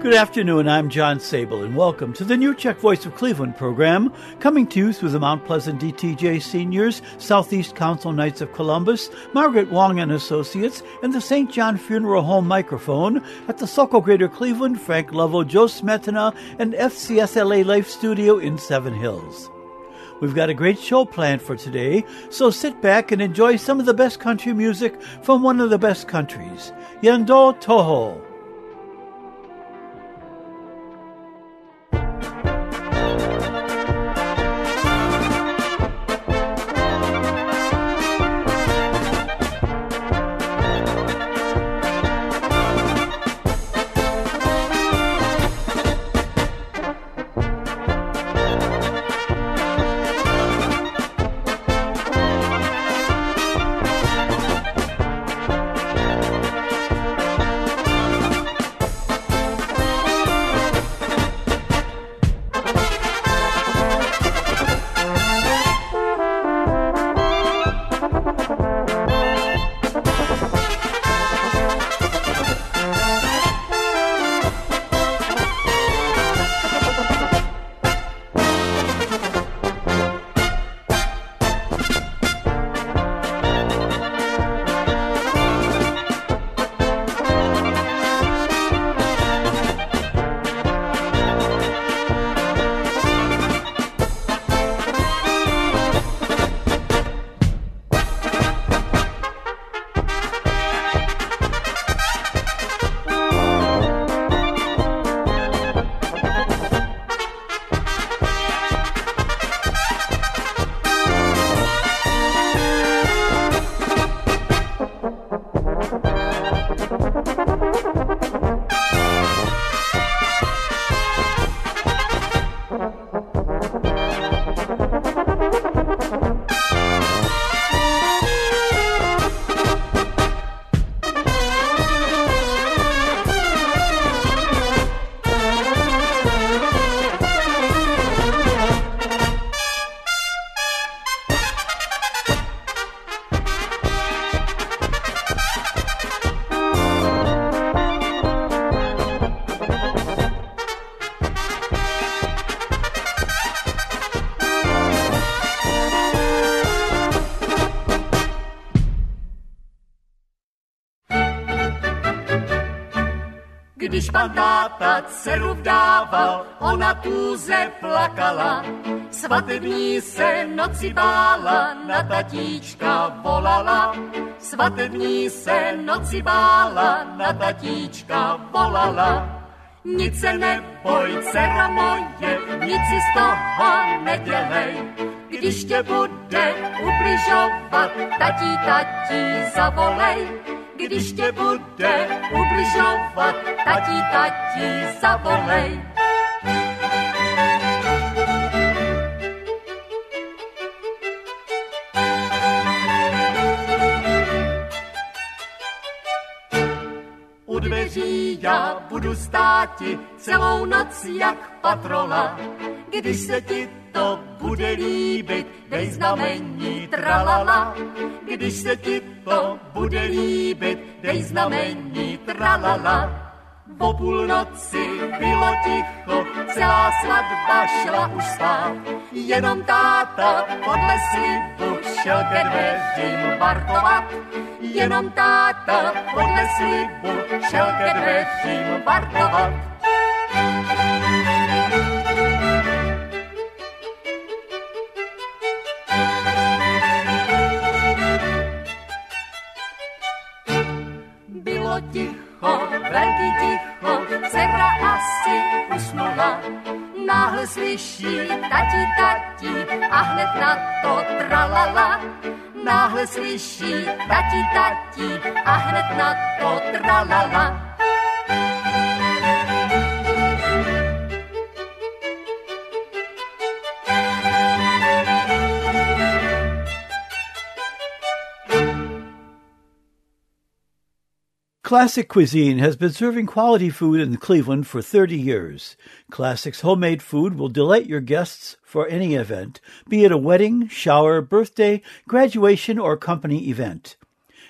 Good afternoon, I'm John Sabol, and welcome to the new Czech Voice of Cleveland program, coming to you through the Mount Pleasant DTJ Seniors, Southeast Council Knights of Columbus, Margaret Wong and Associates, and the St. John Funeral Home microphone at the Sokol Greater Cleveland, Frank Lovell, Joe Smetana, and FCSLA Life Studio in Seven Hills. We've got a great show planned for today, so sit back and enjoy some of the best country music from one of the best countries, Yendo Toho. Táta dceru vdával, ona tůze plakala. Svatební se noci bála, na tatíčka volala. Svatební se noci bála, na tatíčka volala. Nic se neboj, dcera moje, nic si z toho nedělej. Když tě bude ubližovat, tatí, tatí, zavolej když tě bude ubližovat, tatí, tatí, zavolej. Dveří já budu státi celou noc jak patrola, když se ti to bude líbit, dej znamení tralala. Když se ti to bude líbit, dej znamení tralala. Po půlnoci bylo ticho, celá svatba šla už spát. Jenom táta podle slibu šel ke dveřím vartovat. Jenom táta podle slibu šel ke dveřím vartovat. ticho, velký ticho, dcera asi usnula. Náhle slyší tati, tati a hned na to tralala. Náhle slyší tati, tati a hned na to tralala. Classic Cuisine has been serving quality food in Cleveland for 30 years. Classic's homemade food will delight your guests for any event, be it a wedding, shower, birthday, graduation, or company event.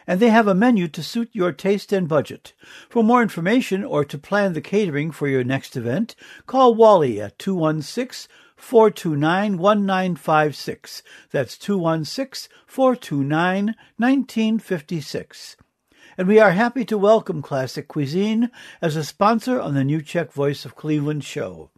And they have a menu to suit your taste and budget. For more information or to plan the catering for your next event, call Wally at 216 429 1956. That's 216 429 1956 and we are happy to welcome Classic Cuisine as a sponsor on the New Czech Voice of Cleveland show.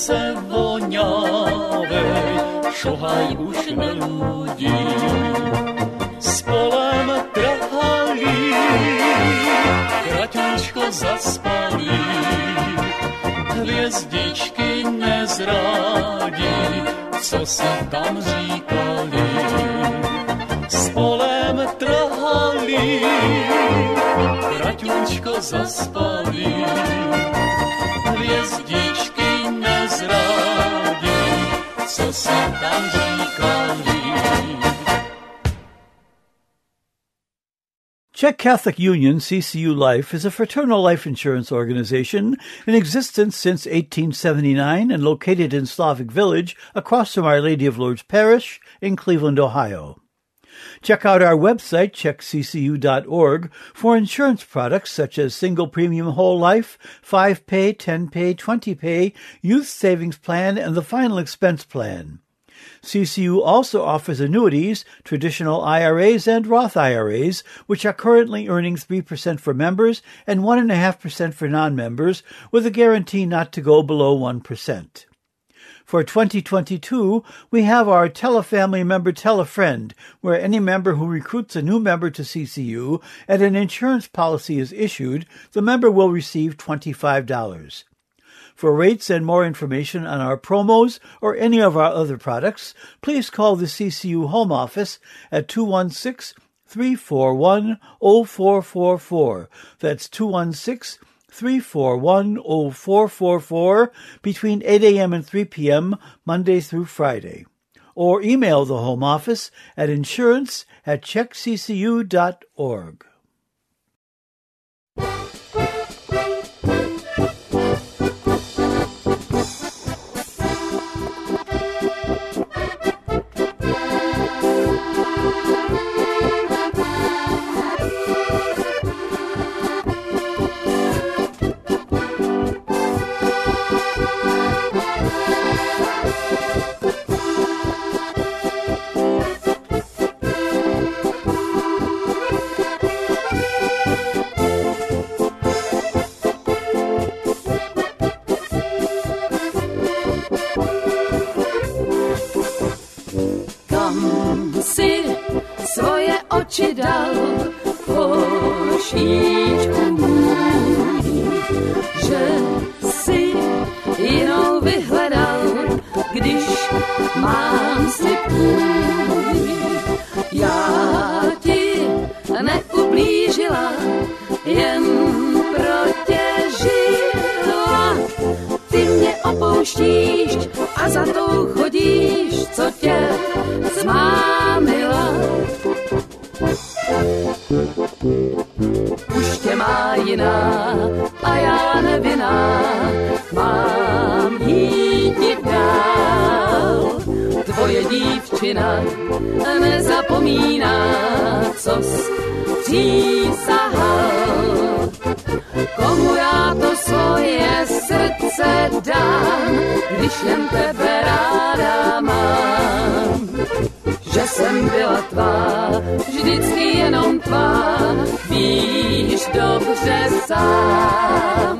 Se voňavej, šohaj už neludí. S polem trhalí, kraťučko zaspalí, hvězdičky nezradí, co se tam říkali. S polem trhalí, kraťučko zaspalí, Czech Catholic Union, CCU Life, is a fraternal life insurance organization in existence since 1879 and located in Slavic Village across from Our Lady of Lourdes Parish in Cleveland, Ohio. Check out our website, czechccu.org, for insurance products such as single premium whole life, 5 pay, 10 pay, 20 pay, youth savings plan, and the final expense plan. CCU also offers annuities, traditional IRAs, and Roth IRAs, which are currently earning 3% for members and 1.5% for non-members, with a guarantee not to go below 1%. For 2022, we have our Tell a Family Member Tell a Friend, where any member who recruits a new member to CCU and an insurance policy is issued, the member will receive $25. For rates and more information on our promos or any of our other products, please call the CCU Home Office at 216 341 0444. That's 216 341 0444 between 8 a.m. and 3 p.m. Monday through Friday. Or email the Home Office at insurance at czechccu.org. Tvoje dívčina nezapomíná, co přísahal. Komu já to svoje srdce dám, když jen tebe ráda mám. Že jsem byla tvá, vždycky jenom tvá, víš dobře sám.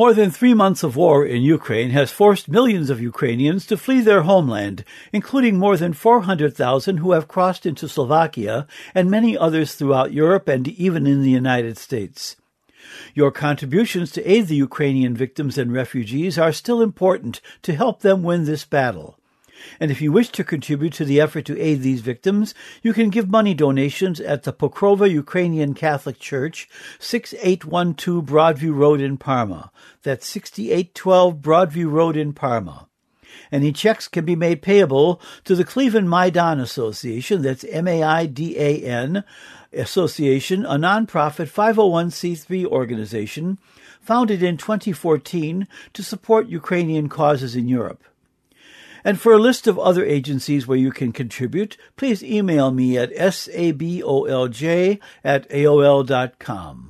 More than three months of war in Ukraine has forced millions of Ukrainians to flee their homeland, including more than 400,000 who have crossed into Slovakia and many others throughout Europe and even in the United States. Your contributions to aid the Ukrainian victims and refugees are still important to help them win this battle. And if you wish to contribute to the effort to aid these victims, you can give money donations at the Pokrova Ukrainian Catholic Church, 6812 Broadview Road in Parma. That's 6812 Broadview Road in Parma. Any checks can be made payable to the Cleveland Maidan Association, that's M-A-I-D-A-N, Association, a nonprofit 501c3 organization founded in 2014 to support Ukrainian causes in Europe. And for a list of other agencies where you can contribute, please email me at sabolj at aol.com.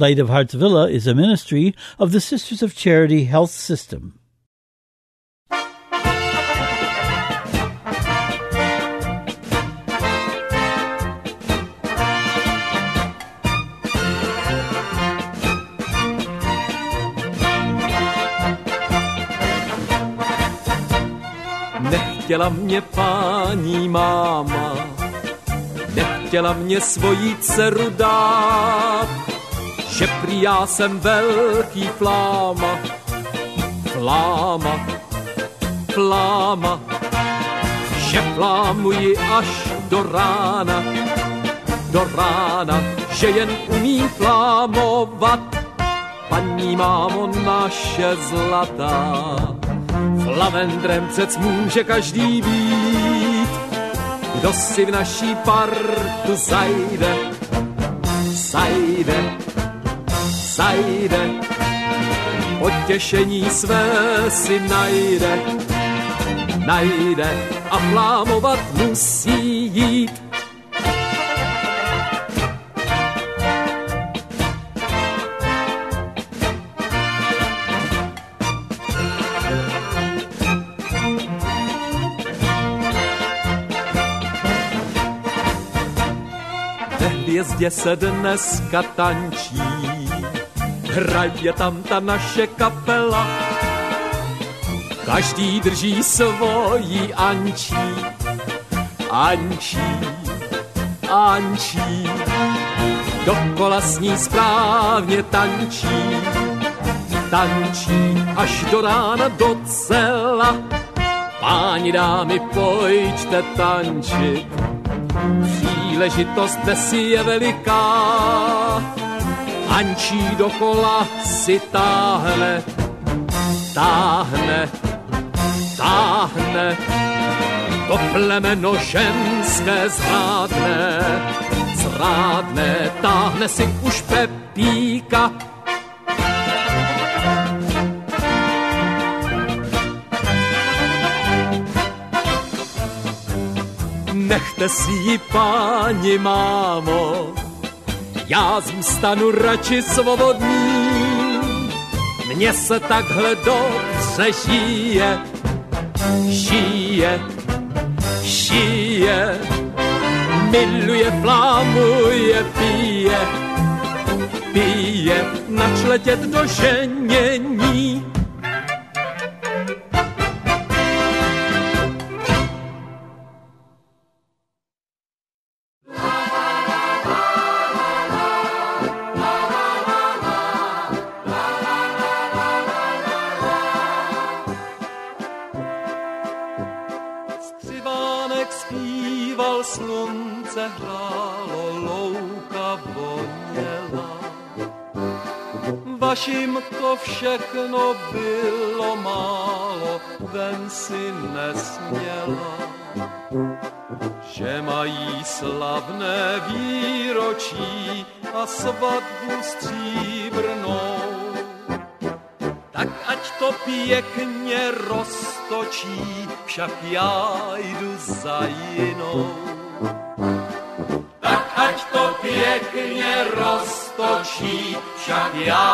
Light of Hearts Villa is a ministry of the Sisters of Charity Health System. Nechtěla mě pání máma, nechtěla mě svojí dceru dát, že prý já jsem velký fláma, fláma, fláma, že flámuji až do rána, do rána, že jen umím flámovat, paní mámo naše zlatá. Flavendrem přec může každý být, kdo si v naší partu zajde, zajde, zajde, potěšení své si najde, najde a flámovat musí jít. Hvězdě se dneska tančí, hraje tam ta naše kapela. Každý drží svoji Ančí, Ančí, Ančí. Dokola s ní správně tančí, tančí až do rána docela. Páni dámy, pojďte tančit, příležitost dnes je veliká. Ančí dokola si táhne, táhne, táhne. To plemeno ženské zrádné, zrádné, táhne si už Pepíka. Nechte si ji, páni mámo, já zůstanu radši svobodný. Mně se takhle dobře žije, žije, žije. Miluje, flámuje, pije, pije, nač letět do ženění. Roztočí, však já jdu za jinou. Tak ať to pěkně roztočí, však já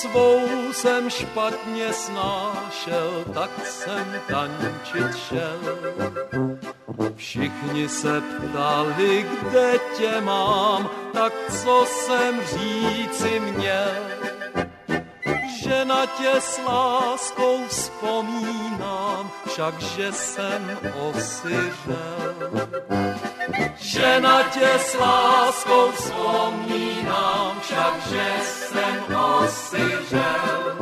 svou jsem špatně snášel, tak jsem tančit šel. Všichni se ptali, kde tě mám, tak co jsem říci měl že na tě s láskou vzpomínám, však že jsem osiřel. Že na tě s láskou vzpomínám, však že jsem osiřel.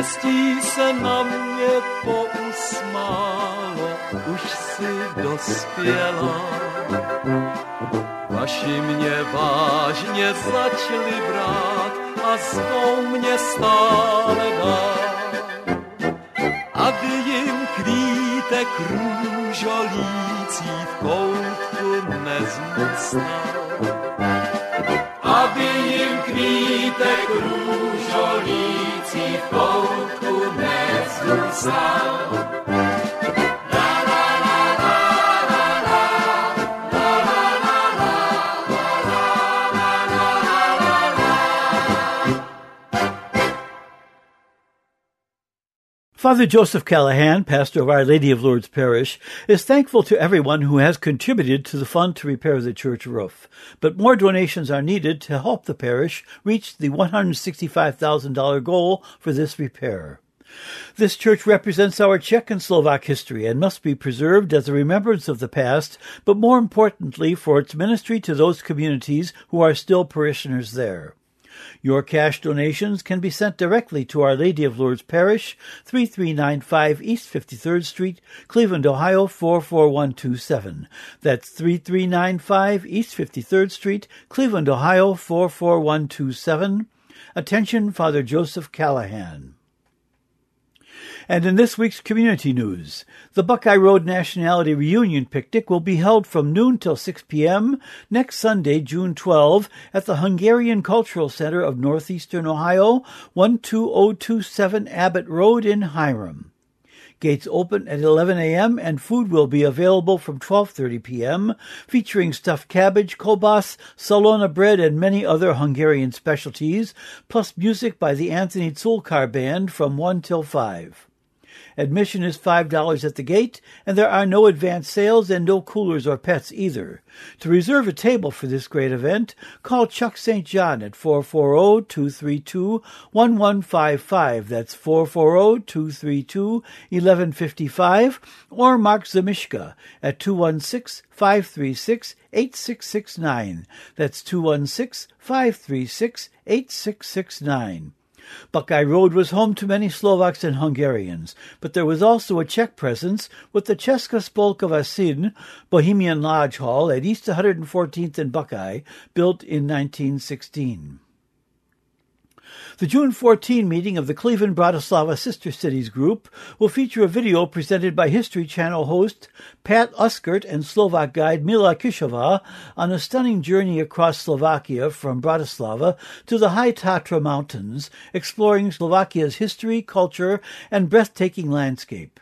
Štěstí se na mě pousmálo, už si dospěla. Vaši mě vážně začali brát a zvou mě stále dál. A vy jim kvítek růžolící v koutku nezmocná. Aby jim kvítek Statek e pouco mesmo sal. Father Joseph Callahan, pastor of Our Lady of Lourdes Parish, is thankful to everyone who has contributed to the fund to repair the church roof. But more donations are needed to help the parish reach the $165,000 goal for this repair. This church represents our Czech and Slovak history and must be preserved as a remembrance of the past, but more importantly for its ministry to those communities who are still parishioners there. Your cash donations can be sent directly to Our Lady of Lourdes Parish, 3395 East 53rd Street, Cleveland, Ohio 44127. That's 3395 East 53rd Street, Cleveland, Ohio 44127. Attention, Father Joseph Callahan. And in this week's community news, the Buckeye Road Nationality Reunion Picnic will be held from noon till 6 p.m. next Sunday, June 12, at the Hungarian Cultural Center of Northeastern Ohio, 12027 Abbott Road in Hiram. Gates open at 11 a.m. and food will be available from 12:30 p.m., featuring stuffed cabbage, kobas, salona bread, and many other Hungarian specialties, plus music by the Anthony Zulkar Band from 1 till 5. Admission is $5 at the gate, and there are no advance sales and no coolers or pets either. To reserve a table for this great event, call Chuck St. John at 440-232-1155. That's 440-232-1155, or Mark Zamishka at 216-536-8669. That's 216-536-8669. Buckeye Road was home to many Slovaks and Hungarians, but there was also a Czech presence with the Česká spolka Vasin Bohemian Lodge Hall at East 114th and Buckeye, built in 1916. The June 14 meeting of the Cleveland Bratislava Sister Cities Group will feature a video presented by History Channel host Pat Uskert and Slovak guide Mila Kishova on a stunning journey across Slovakia from Bratislava to the High Tatra Mountains, exploring Slovakia's history, culture, and breathtaking landscape.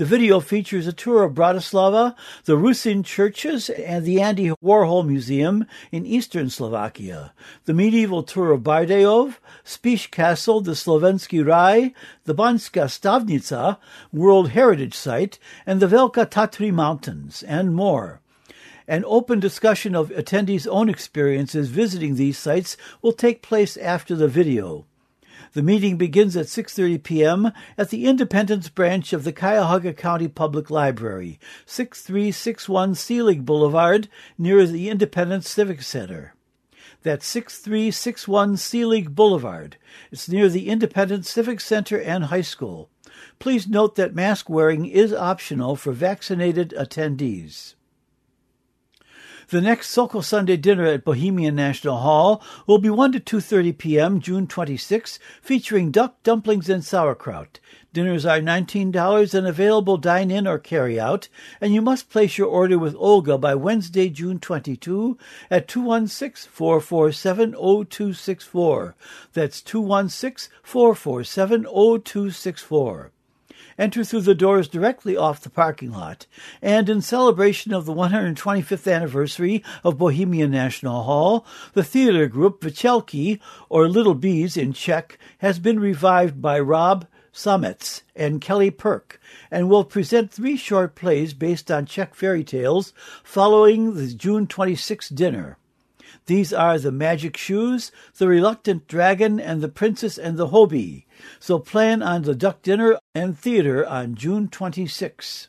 The video features a tour of Bratislava, the Rusin churches, and the Andy Warhol Museum in eastern Slovakia, the medieval tour of Bardejov, Spiš Castle, the Slovensky Raj, the Banska Stiavnica, World Heritage Site, and the Velka Tatry Mountains, and more. An open discussion of attendees' own experiences visiting these sites will take place after the video. The meeting begins at 6:30 p.m. at the Independence branch of the Cuyahoga County Public Library, 6361 Selig Boulevard, near the Independence Civic Center. That's 6361 Selig Boulevard. It's near the Independence Civic Center and High School. Please note that mask wearing is optional for vaccinated attendees. The next Sokol Sunday dinner at Bohemian National Hall will be 1 to 2:30 p.m. June 26, featuring duck dumplings and sauerkraut. Dinners are $19 and available dine-in or carry-out, and you must place your order with Olga by Wednesday, June 22 at 216-447-0264. That's 216-447-0264 enter through the doors directly off the parking lot. And in celebration of the 125th anniversary of Bohemian National Hall, the theater group Vichelki, or Little Bees in Czech, has been revived by Rob Samets and Kelly Perk, and will present three short plays based on Czech fairy tales following the June 26 dinner. These are The Magic Shoes, The Reluctant Dragon, and The Princess and the Hobie. So plan on the duck dinner and theater on June 26.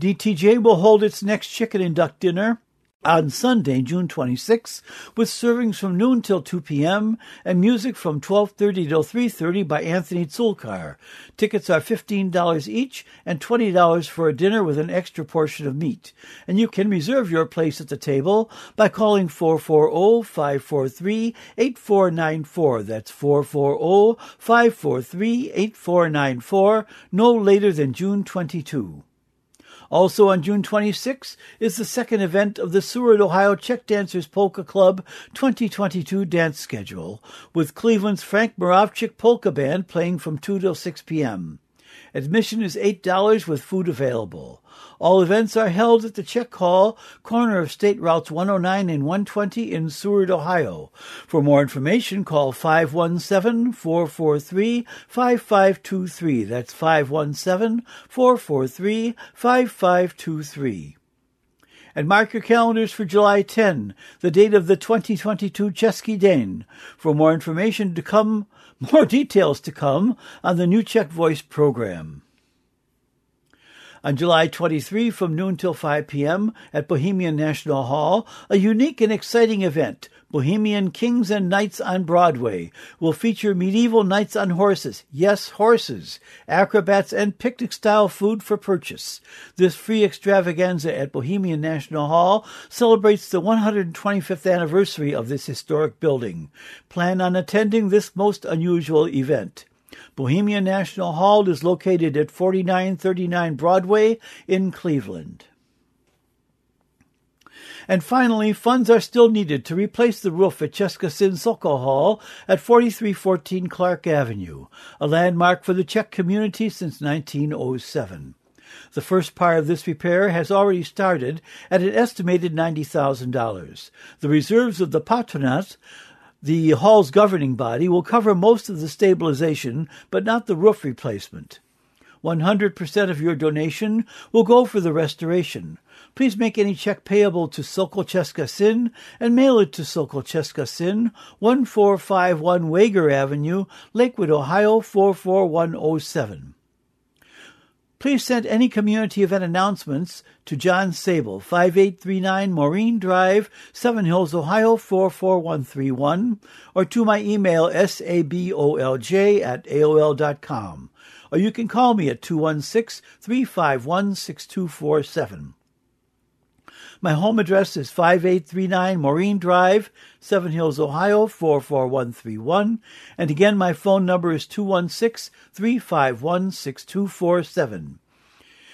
DTJ will hold its next chicken and duck dinner on Sunday, June 26, with servings from noon till 2 p.m. and music from 12:30 till 3:30 by Anthony Zulkar. Tickets are $15 each and $20 for a dinner with an extra portion of meat. And you can reserve your place at the table by calling 440-543-8494. That's 440-543-8494 no later than June 22. Also on June 26 is the second event of the Seward, Ohio Czech Dancers Polka Club 2022 dance schedule, with Cleveland's Frank Moravcik Polka Band playing from 2 till 6 p.m. Admission is $8 with food available. All events are held at the Czech Hall, corner of State Routes 109 and 120 in Seward, Ohio. For more information, call 517-443-5523. That's 517-443-5523 and mark your calendars for July 10, the date of the 2022 Český den. For more information to come, more details to come on the New Czech Voice program. On July 23 from noon till 5 p.m. at Bohemian National Hall, a unique and exciting event, Bohemian Kings and Knights on Broadway, will feature medieval knights on horses, yes, horses, acrobats, and picnic style food for purchase. This free extravaganza at Bohemian National Hall celebrates the 125th anniversary of this historic building. Plan on attending this most unusual event. Bohemian National Hall is located at 4939 Broadway in Cleveland. And finally, funds are still needed to replace the roof at Česká Síň Sokol Hall at 4314 Clark Avenue, a landmark for the Czech community since 1907. The first part of this repair has already started at an estimated $90,000. The reserves of the patronat the hall's governing body will cover most of the stabilization, but not the roof replacement. 100% of your donation will go for the restoration. Please make any check payable to Sokol Česká Síň and mail it to Sokol Česká Síň, 1451 Wager Avenue, Lakewood, Ohio 44107. Please send any community event announcements to John Sabol, 5839 Maureen Drive, Seven Hills, Ohio 44131, or to my email sabolj at aol.com. Or you can call me at 216 351 6247. My home address is 5839 Maureen Drive, Seven Hills, Ohio 44131. And again, my phone number is 216 351 6247.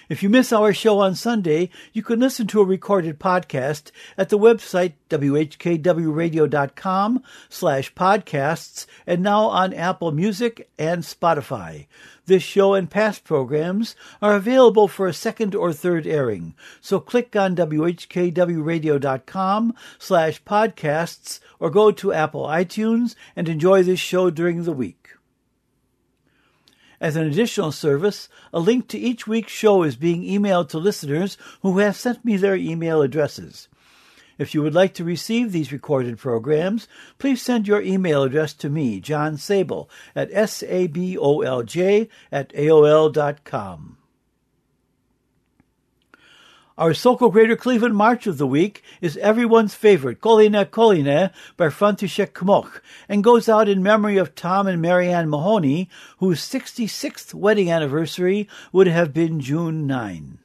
If you miss our show on Sunday, you can listen to a recorded podcast at the website whkwradio.com slash podcasts and now on Apple Music and Spotify. This show and past programs are available for a second or third airing, so click on whkwradio.com slash podcasts or go to Apple iTunes and enjoy this show during the week. As an additional service, a link to each week's show is being emailed to listeners who have sent me their email addresses. If you would like to receive these recorded programs, please send your email address to me, John Sabol, at sabolj at aol.com. Our Sokol Greater Cleveland March of the Week is everyone's favorite, Koline Koline by František Kmoch, and goes out in memory of Tom and Marianne Mahoney, whose 66th wedding anniversary would have been June 9.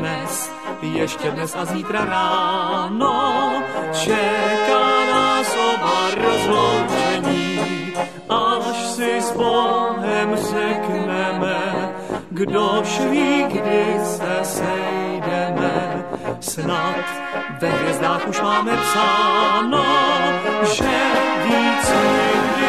dnes, ještě dnes a zítra ráno. Čeká nás oba rozloučení, až si s Bohem řekneme, kdož ví, kdy se sejdeme, snad ve hvězdách už máme psáno, že víc nikdy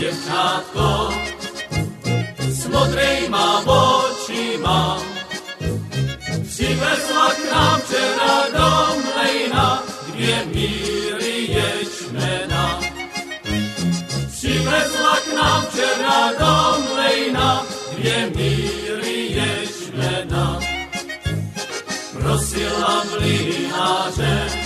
děvčátko s modrejma očima. Přivezla k nám včera do mlejna dvě míry ječmena. Přivezla k nám včera do mlejna dvě míry ječmena. Prosila mlináře,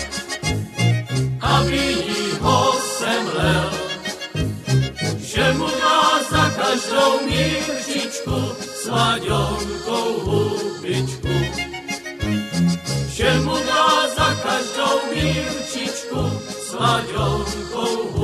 malou mířičku, sladěnkou hubičku. Všemu dá za každou mírčičku, sladěnkou hubičku.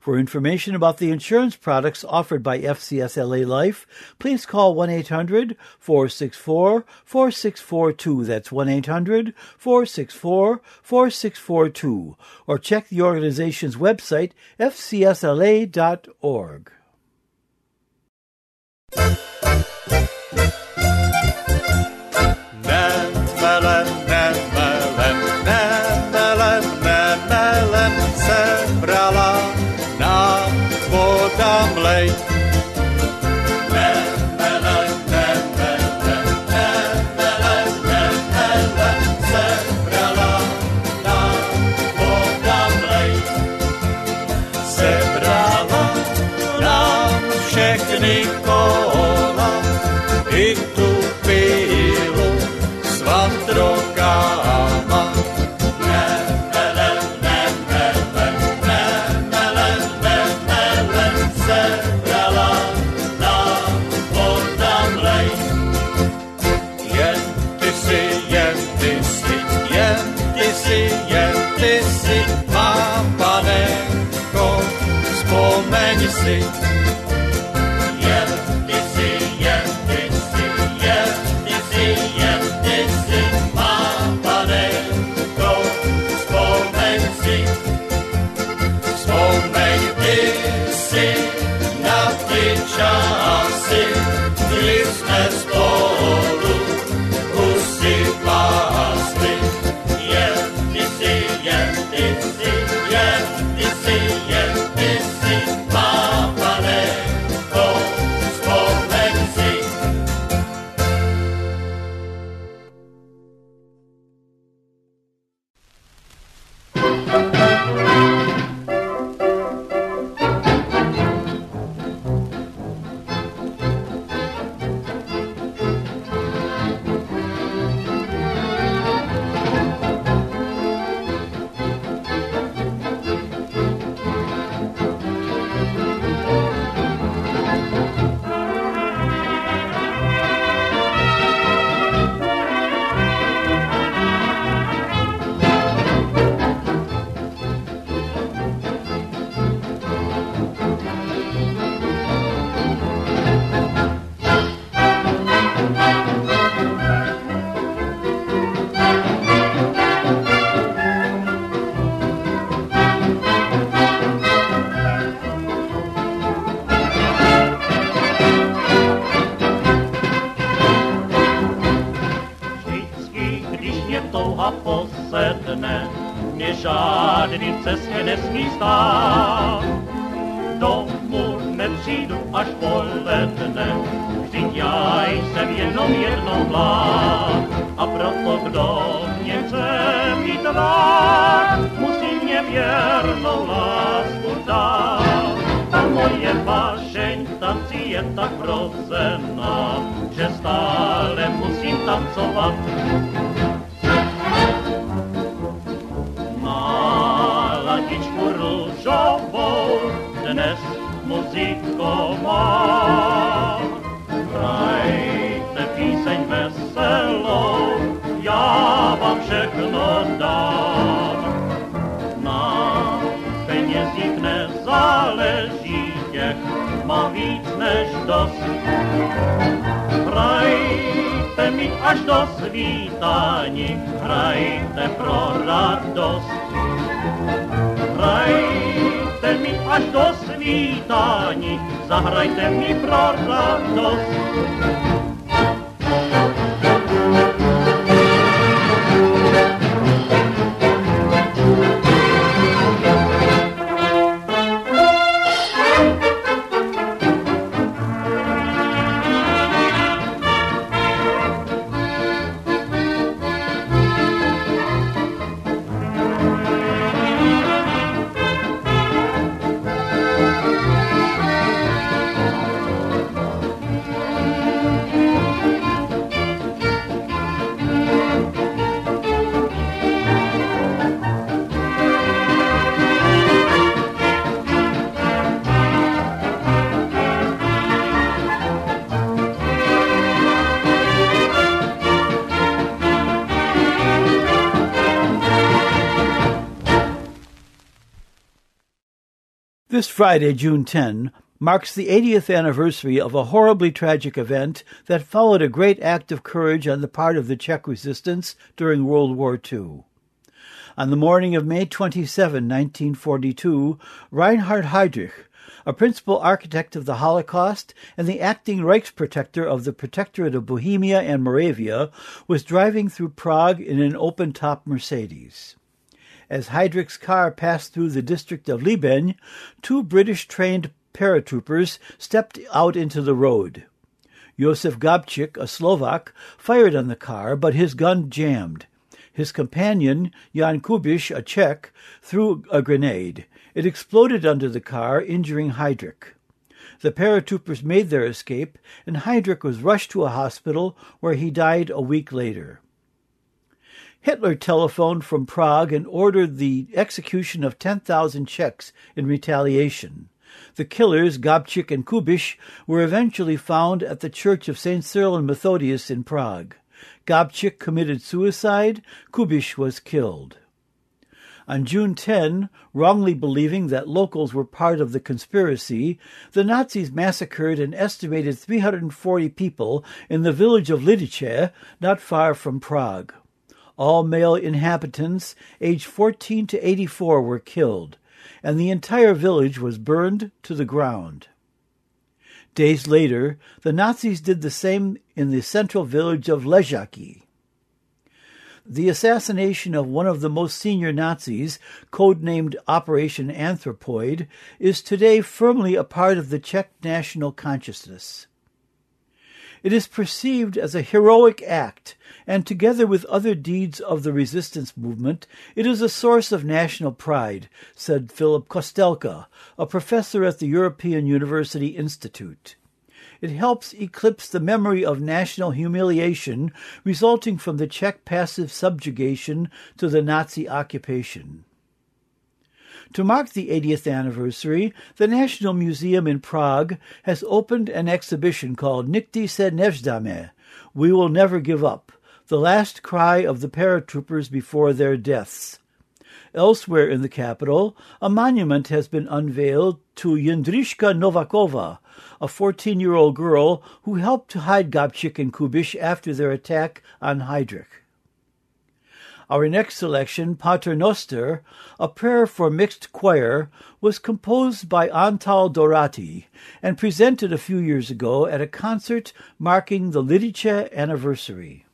For information about the insurance products offered by FCSLA Life, please call 1-800-464-4642. That's 1-800-464-4642. Or check the organization's website, fcsla.org. dnes muziko má. Hrajte píseň veselou, já vám všechno dám. Na penězích nezáleží těch, má víc než dost. Hrajte mi až do svítání, hrajte pro radost. Hrajte mi až do svítání, zahrajte mi pro radost. Friday, June 10, marks the 80th anniversary of a horribly tragic event that followed a great act of courage on the part of the Czech resistance during World War II. On the morning of May 27, 1942, Reinhard Heydrich, a principal architect of the Holocaust and the acting Reichsprotector of the Protectorate of Bohemia and Moravia, was driving through Prague in an open top Mercedes. As Heydrich's car passed through the district of Libeň, two British trained paratroopers stepped out into the road. Josef Gabčík, a Slovak, fired on the car, but his gun jammed. His companion, Jan Kubiš, a Czech, threw a grenade. It exploded under the car, injuring Heydrich. The paratroopers made their escape, and Heydrich was rushed to a hospital where he died a week later. Hitler telephoned from Prague and ordered the execution of 10,000 Czechs in retaliation. The killers, Gabčík and Kubiš, were eventually found at the church of St. Cyril and Methodius in Prague. Gabčík committed suicide, Kubiš was killed. On June 10, wrongly believing that locals were part of the conspiracy, the Nazis massacred an estimated 340 people in the village of Lidice, not far from Prague. All male inhabitants aged 14 to 84 were killed, and the entire village was burned to the ground. Days later, the Nazis did the same in the central village of Ležáky. The assassination of one of the most senior Nazis, codenamed Operation Anthropoid, is today firmly a part of the Czech national consciousness. It is perceived as a heroic act, and together with other deeds of the resistance movement, it is a source of national pride, said Filip Kostelka, a professor at the European University Institute. It helps eclipse the memory of national humiliation resulting from the Czech passive subjugation to the Nazi occupation. To mark the 80th anniversary, the National Museum in Prague has opened an exhibition called Nikdy se nevzdáme, We Will Never Give Up, the last cry of the paratroopers before their deaths. Elsewhere in the capital, a monument has been unveiled to Jindřiška Novakova, a 14 year old girl who helped to hide Gabčík and Kubiš after their attack on Heydrich. Our next selection, Pater Noster, a prayer for mixed choir, was composed by Antal Dorati and presented a few years ago at a concert marking the Lidice anniversary.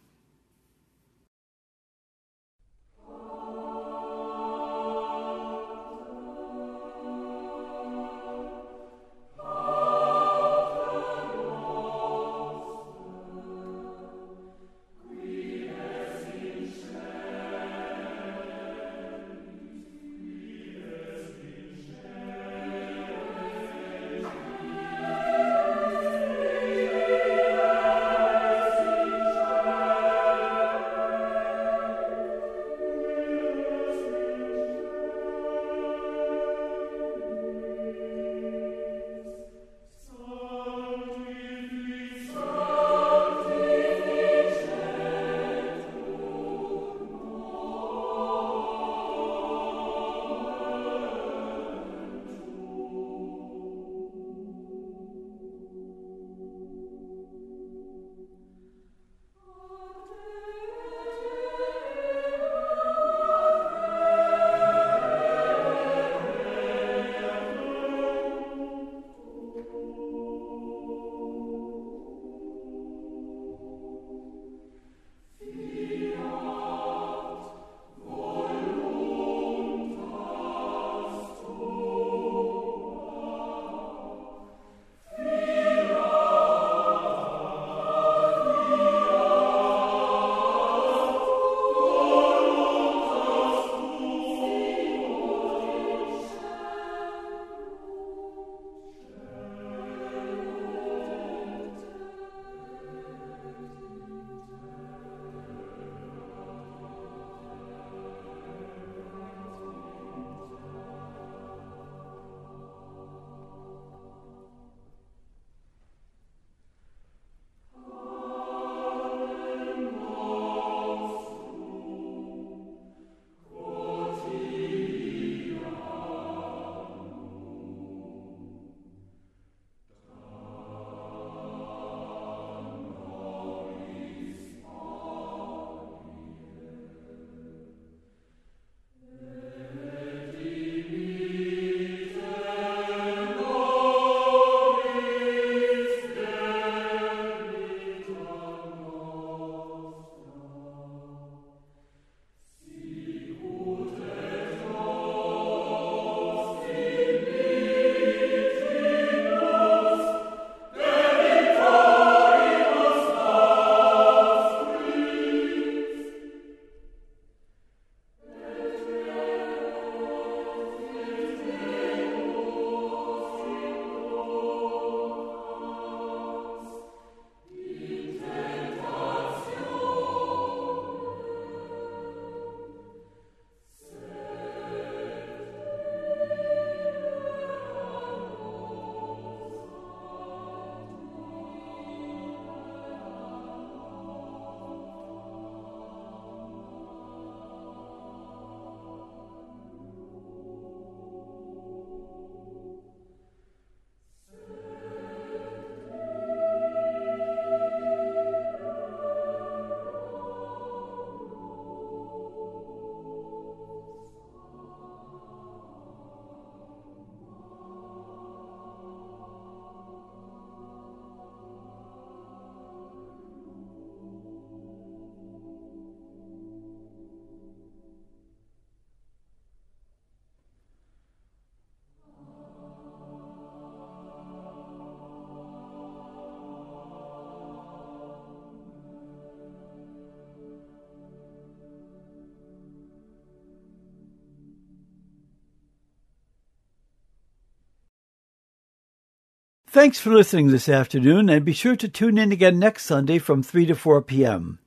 Thanks for listening this afternoon, and be sure to tune in again next Sunday from 3 to 4 p.m.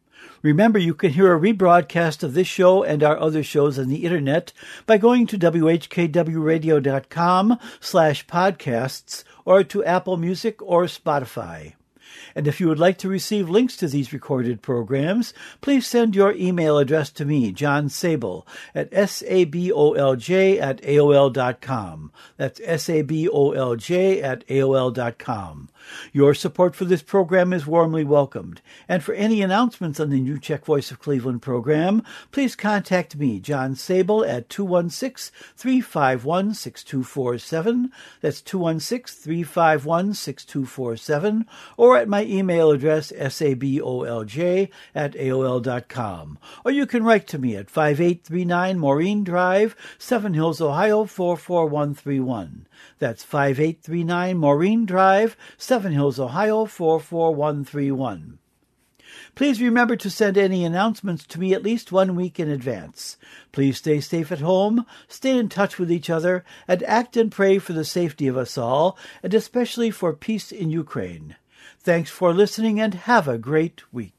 Remember, you can hear a rebroadcast of this show and our other shows on the internet by going to whkwradio.com slash podcasts or to Apple Music or Spotify. And if you would like to receive links to these recorded programs, please send your email address to me, John Sabol, at sabolj at aol.com. That's sabolj at aol.com. Your support for this program is warmly welcomed. And for any announcements on the new Czech Voice of Cleveland program, please contact me, John Sabol, at 216-351-6247. That's 216-351-6247. Or at my email address, sabolj at aol.com. Or you can write to me at 5839 Maureen Drive, Seven Hills, Ohio 44131. That's 5839 Maureen Drive, Seven Hills, Ohio 44131. Please remember to send any announcements to me at least one week in advance. Please stay safe at home, stay in touch with each other, and act and pray for the safety of us all, and especially for peace in Ukraine. Thanks for listening and have a great week.